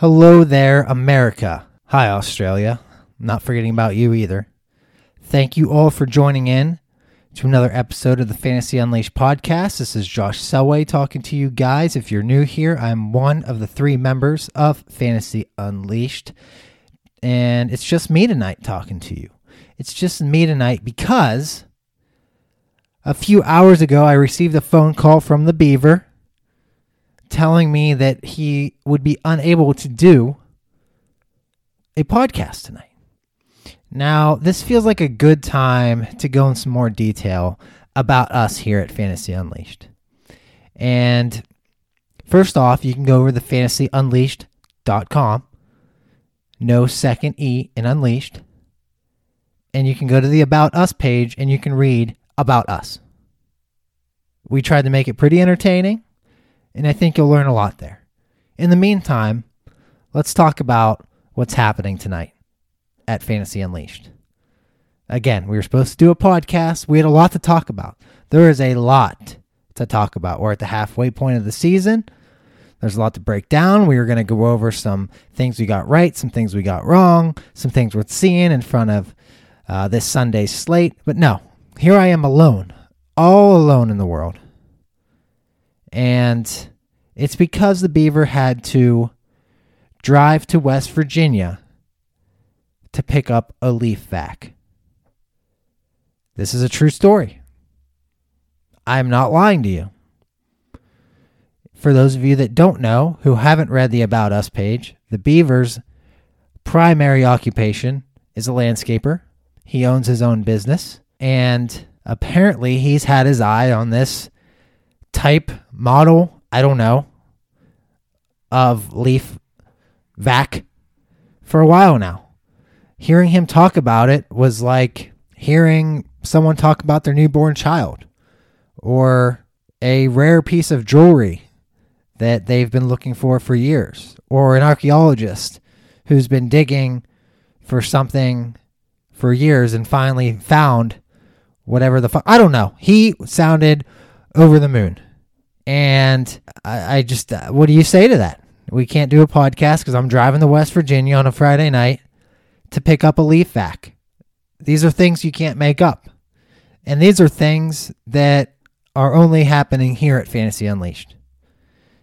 Hello there, America. Hi, Australia. Not forgetting about you either. Thank you all for joining in to another episode of the Fantasy Unleashed podcast. This is Josh Selway talking to you guys. If you're new here, I'm one of the three members of Fantasy Unleashed, and it's just me tonight talking to you. It's just me tonight because a few hours ago I received a phone call from the Beaver telling me that he would be unable to do a podcast tonight. Now, this feels like a good time to go in some more detail about us here at Fantasy Unleashed. And first off, you can go over to fantasyunleashd.com. No second E in Unleashed. And you can go to the About Us page and you can read About Us. We tried to make it pretty entertaining, and I think you'll learn a lot there. In the meantime, let's talk about what's happening tonight at Fantasy Unleashed. Again, we were supposed to do a podcast. We had a lot to talk about. There is a lot to talk about. We're at the halfway point of the season. There's a lot to break down. We were going to go over some things we got right, some things we got wrong, some things worth seeing in front of uh, this Sunday's slate. But no, here I am alone, all alone in the world. And it's because the Beaver had to drive to West Virginia to pick up a leaf vac. This is a true story. I'm not lying to you. For those of you that don't know, who haven't read the About Us page, the Beaver's primary occupation is a landscaper. He owns his own business, and apparently he's had his eye on this type, model, I don't know, of leaf vac for a while now hearing him talk about it was like hearing someone talk about their newborn child or a rare piece of jewelry that they've been looking for for years or an archaeologist who's been digging for something for years and finally found whatever the fuck. I don't know. He sounded over the moon. And I, I just, uh, what do you say to that? We can't do a podcast because I'm driving to West Virginia on a Friday night to pick up a leaf vac. These are things you can't make up. And these are things that are only happening here at Fantasy Unleashed.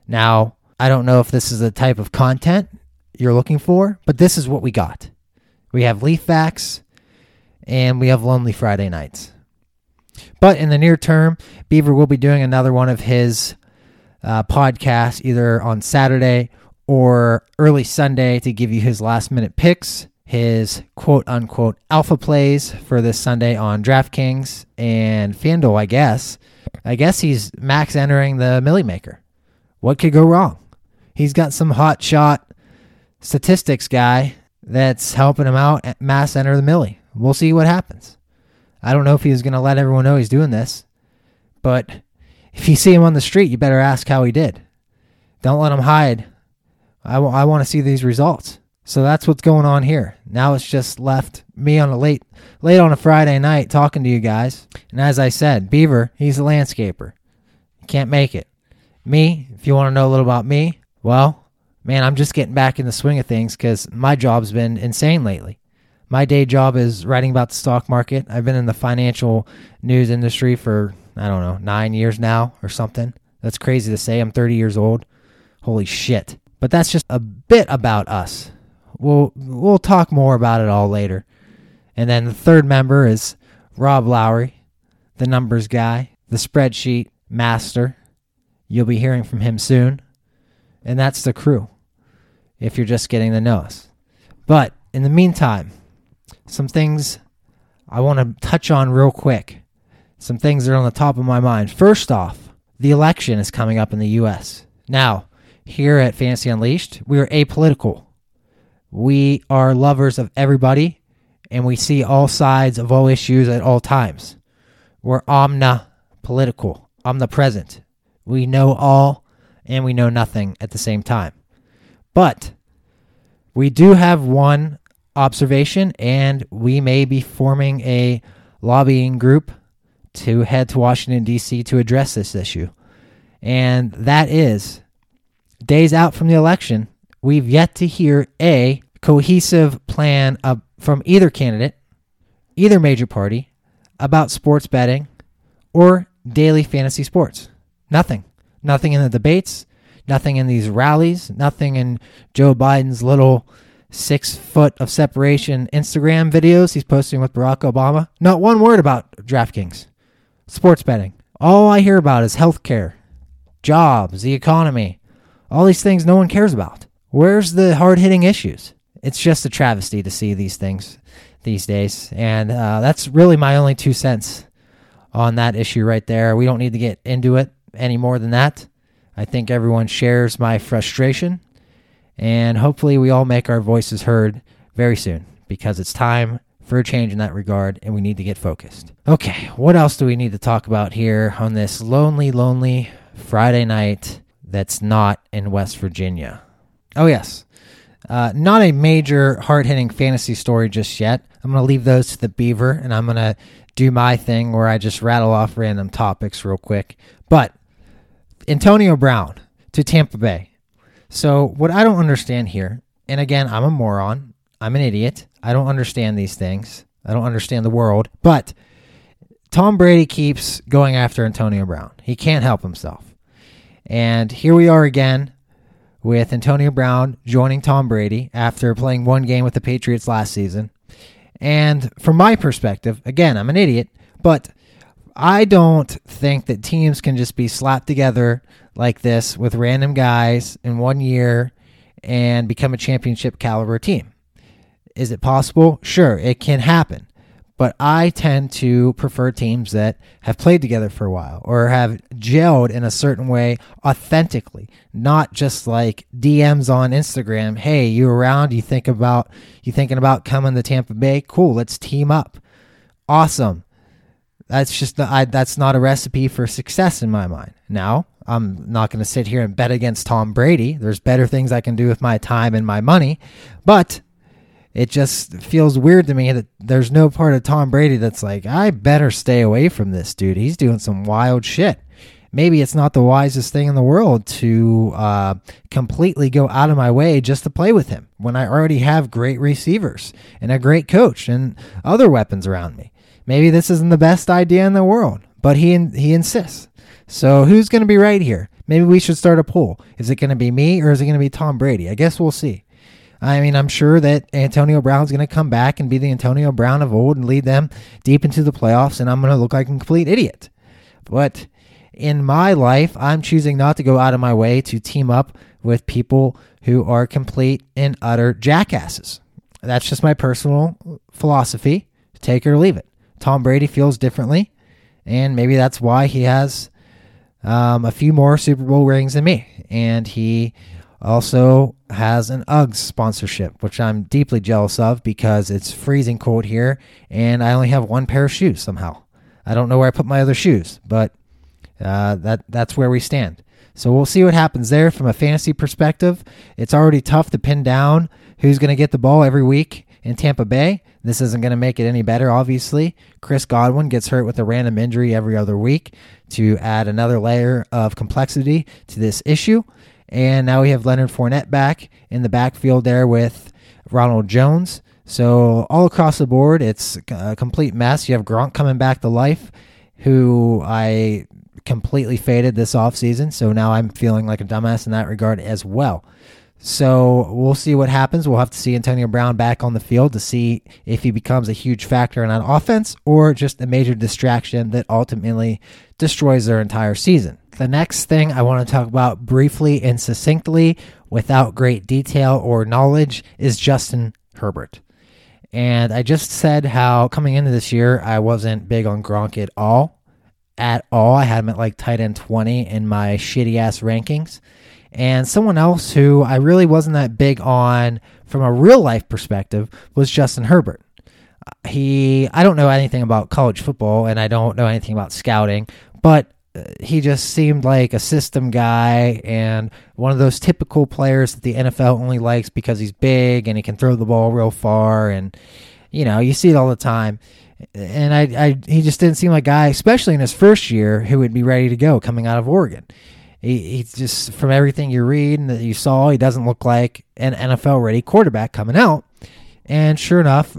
Now, I don't know if this is the type of content you're looking for, but this is what we got. We have leaf vacs and we have lonely Friday nights. But in the near term, Beaver will be doing another one of his uh, podcasts either on Saturday or early Sunday to give you his last minute picks his quote unquote alpha plays for this Sunday on DraftKings and FanDuel, I guess. I guess he's max entering the Milly Maker. What could go wrong? He's got some hot shot statistics guy that's helping him out at mass enter the Milly. We'll see what happens. I don't know if he's going to let everyone know he's doing this, but if you see him on the street, you better ask how he did. Don't let him hide. I, w- I want to see these results. So that's what's going on here. Now it's just left me on a late late on a Friday night talking to you guys. And as I said, Beaver, he's a landscaper. Can't make it. Me, if you want to know a little about me, well, man, I'm just getting back in the swing of things cuz my job's been insane lately. My day job is writing about the stock market. I've been in the financial news industry for I don't know, 9 years now or something. That's crazy to say. I'm 30 years old. Holy shit. But that's just a bit about us we'll we'll talk more about it all later. And then the third member is Rob Lowry, the numbers guy, the spreadsheet master. You'll be hearing from him soon. And that's the crew. If you're just getting to know us. But in the meantime, some things I want to touch on real quick. Some things that are on the top of my mind. First off, the election is coming up in the US. Now, here at Fantasy Unleashed, we are apolitical. We are lovers of everybody and we see all sides of all issues at all times. We're omna political, omnipresent. We know all and we know nothing at the same time. But we do have one observation, and we may be forming a lobbying group to head to Washington, D.C. to address this issue. And that is days out from the election, we've yet to hear a cohesive plan from either candidate, either major party, about sports betting or daily fantasy sports. Nothing. Nothing in the debates, nothing in these rallies, nothing in Joe Biden's little six foot of separation Instagram videos he's posting with Barack Obama. Not one word about DraftKings, sports betting. All I hear about is healthcare, jobs, the economy, all these things no one cares about. Where's the hard hitting issues? It's just a travesty to see these things these days. And uh, that's really my only two cents on that issue right there. We don't need to get into it any more than that. I think everyone shares my frustration. And hopefully, we all make our voices heard very soon because it's time for a change in that regard and we need to get focused. Okay, what else do we need to talk about here on this lonely, lonely Friday night that's not in West Virginia? Oh, yes. Uh, not a major hard hitting fantasy story just yet. I'm going to leave those to the Beaver and I'm going to do my thing where I just rattle off random topics real quick. But Antonio Brown to Tampa Bay. So, what I don't understand here, and again, I'm a moron, I'm an idiot, I don't understand these things, I don't understand the world, but Tom Brady keeps going after Antonio Brown. He can't help himself. And here we are again with Antonio Brown joining Tom Brady after playing one game with the Patriots last season. And from my perspective, again, I'm an idiot, but I don't think that teams can just be slapped together like this with random guys in one year and become a championship caliber team. Is it possible? Sure, it can happen. But I tend to prefer teams that have played together for a while or have gelled in a certain way authentically, not just like DMs on Instagram. Hey, you around? You think about you thinking about coming to Tampa Bay? Cool, let's team up. Awesome. That's just I, that's not a recipe for success in my mind. Now, I'm not going to sit here and bet against Tom Brady. There's better things I can do with my time and my money, but it just feels weird to me that there's no part of Tom Brady that's like, I better stay away from this dude. He's doing some wild shit. Maybe it's not the wisest thing in the world to uh, completely go out of my way just to play with him when I already have great receivers and a great coach and other weapons around me. Maybe this isn't the best idea in the world, but he he insists. So who's going to be right here? Maybe we should start a poll. Is it going to be me or is it going to be Tom Brady? I guess we'll see. I mean, I'm sure that Antonio Brown's going to come back and be the Antonio Brown of old and lead them deep into the playoffs, and I'm going to look like a complete idiot. But in my life, I'm choosing not to go out of my way to team up with people who are complete and utter jackasses. That's just my personal philosophy. Take it or leave it. Tom Brady feels differently, and maybe that's why he has um, a few more Super Bowl rings than me. And he also has an Uggs sponsorship, which I'm deeply jealous of because it's freezing cold here and I only have one pair of shoes somehow. I don't know where I put my other shoes, but uh, that that's where we stand. So we'll see what happens there from a fantasy perspective. It's already tough to pin down who's going to get the ball every week in Tampa Bay. This isn't going to make it any better, obviously. Chris Godwin gets hurt with a random injury every other week to add another layer of complexity to this issue. And now we have Leonard Fournette back in the backfield there with Ronald Jones. So all across the board, it's a complete mess. You have Gronk coming back to life, who I completely faded this offseason. So now I'm feeling like a dumbass in that regard as well. So we'll see what happens. We'll have to see Antonio Brown back on the field to see if he becomes a huge factor in that offense or just a major distraction that ultimately destroys their entire season. The next thing I want to talk about briefly and succinctly without great detail or knowledge is Justin Herbert. And I just said how coming into this year, I wasn't big on Gronk at all. At all. I had him at like tight end 20 in my shitty ass rankings. And someone else who I really wasn't that big on from a real life perspective was Justin Herbert. Uh, he, I don't know anything about college football and I don't know anything about scouting, but uh, he just seemed like a system guy and one of those typical players that the NFL only likes because he's big and he can throw the ball real far and you know you see it all the time and I, I he just didn't seem like a guy especially in his first year who would be ready to go coming out of Oregon He, he's just from everything you read and that you saw, he doesn't look like an NFL ready quarterback coming out. And sure enough,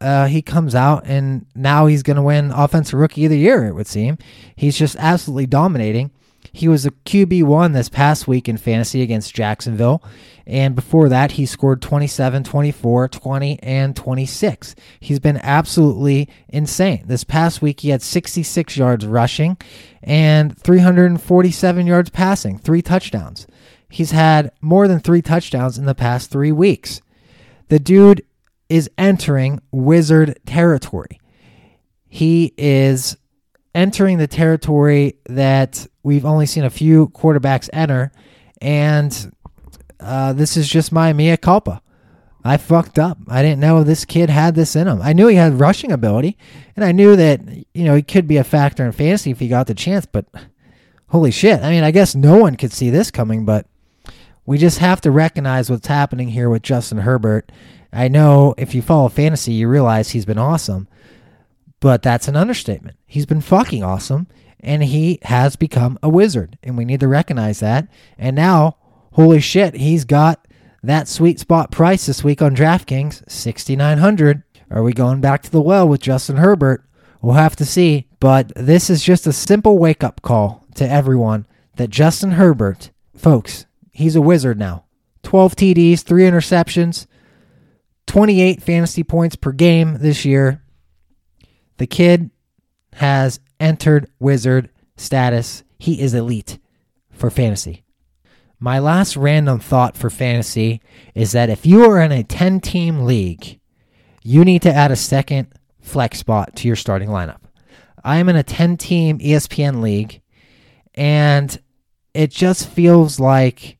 uh, he comes out and now he's going to win Offensive Rookie of the Year, it would seem. He's just absolutely dominating. He was a QB1 this past week in fantasy against Jacksonville. And before that, he scored 27, 24, 20, and 26. He's been absolutely insane. This past week, he had 66 yards rushing and 347 yards passing, three touchdowns. He's had more than three touchdowns in the past three weeks. The dude is entering wizard territory. He is entering the territory that we've only seen a few quarterbacks enter, and uh, this is just my mea culpa. I fucked up. I didn't know this kid had this in him. I knew he had rushing ability, and I knew that you know he could be a factor in fantasy if he got the chance. But holy shit! I mean, I guess no one could see this coming, but we just have to recognize what's happening here with Justin Herbert. I know if you follow fantasy, you realize he's been awesome, but that's an understatement. He's been fucking awesome, and he has become a wizard, and we need to recognize that. And now, holy shit, he's got that sweet spot price this week on DraftKings, 6900. Are we going back to the well with Justin Herbert? We'll have to see, but this is just a simple wake up call to everyone that Justin Herbert, folks, he's a wizard now. 12 TDs, 3 interceptions, 28 fantasy points per game this year. The kid has entered wizard status. He is elite for fantasy. My last random thought for fantasy is that if you are in a 10 team league, you need to add a second flex spot to your starting lineup. I am in a 10 team ESPN league, and it just feels like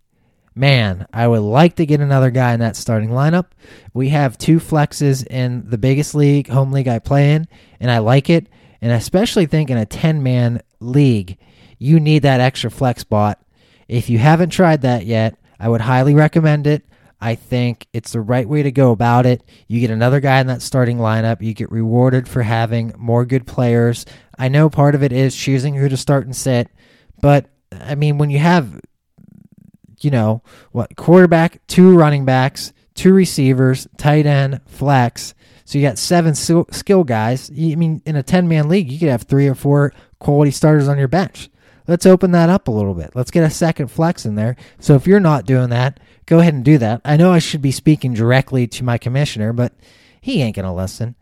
man, I would like to get another guy in that starting lineup. We have two flexes in the biggest league, home league I play in, and I like it. And especially think in a 10 man league, you need that extra flex spot. If you haven't tried that yet, I would highly recommend it. I think it's the right way to go about it. You get another guy in that starting lineup. You get rewarded for having more good players. I know part of it is choosing who to start and sit, but I mean, when you have you know, what quarterback, two running backs, two receivers, tight end, flex. So you got seven skill guys. I mean, in a 10 man league, you could have three or four quality starters on your bench. Let's open that up a little bit. Let's get a second flex in there. So if you're not doing that, go ahead and do that. I know I should be speaking directly to my commissioner, but he ain't going to listen.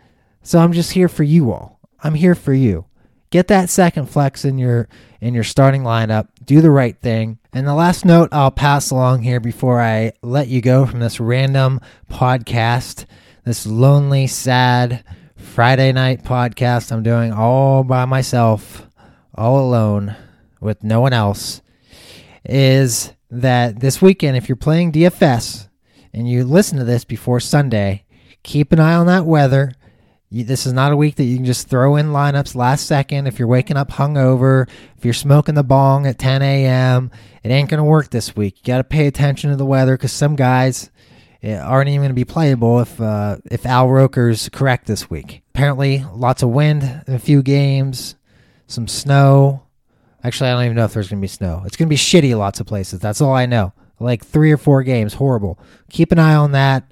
So I'm just here for you all. I'm here for you. Get that second flex in your in your starting lineup. Do the right thing. And the last note I'll pass along here before I let you go from this random podcast, this lonely, sad Friday night podcast I'm doing all by myself, all alone, with no one else, is that this weekend, if you're playing DFS and you listen to this before Sunday, keep an eye on that weather you, this is not a week that you can just throw in lineups last second. If you're waking up hungover, if you're smoking the bong at 10 a.m., it ain't going to work this week. You got to pay attention to the weather because some guys eh, aren't even going to be playable if uh, if Al Roker's correct this week. Apparently, lots of wind in a few games, some snow. Actually, I don't even know if there's going to be snow. It's going to be shitty lots of places. That's all I know. Like three or four games, horrible. Keep an eye on that.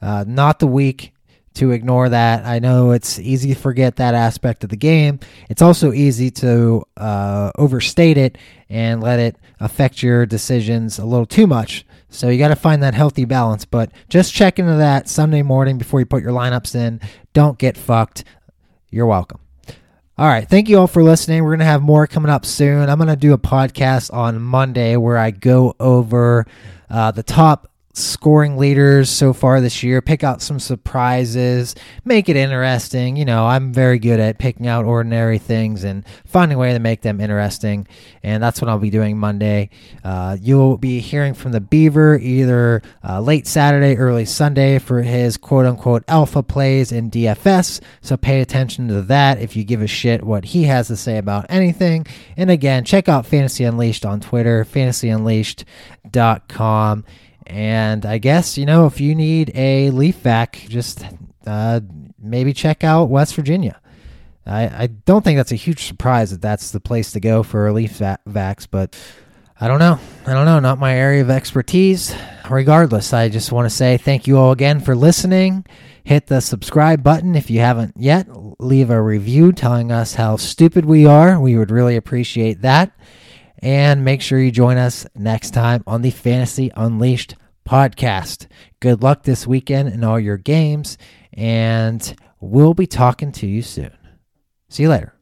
Uh, not the week to ignore that. I know it's easy to forget that aspect of the game. It's also easy to uh, overstate it and let it affect your decisions a little too much. So you got to find that healthy balance. But just check into that Sunday morning before you put your lineups in. Don't get fucked. You're welcome. All right. Thank you all for listening. We're going to have more coming up soon. I'm going to do a podcast on Monday where I go over uh, the top scoring leaders so far this year, pick out some surprises, make it interesting. You know, I'm very good at picking out ordinary things and finding a way to make them interesting. And that's what I'll be doing Monday. Uh, you'll be hearing from the Beaver either uh, late Saturday, early Sunday for his quote unquote alpha plays in DFS. So pay attention to that if you give a shit what he has to say about anything. And again, check out Fantasy Unleashed on Twitter, fantasyunleashd.com. And I guess, you know, if you need a leaf vac, just uh, maybe check out West Virginia. I, I don't think that's a huge surprise that that's the place to go for leaf vacs, but I don't know. I don't know. Not my area of expertise. Regardless, I just want to say thank you all again for listening. Hit the subscribe button if you haven't yet. Leave a review telling us how stupid we are. We would really appreciate that. And make sure you join us next time on the Fantasy Unleashed podcast. Good luck this weekend in all your games, and we'll be talking to you soon. See you later.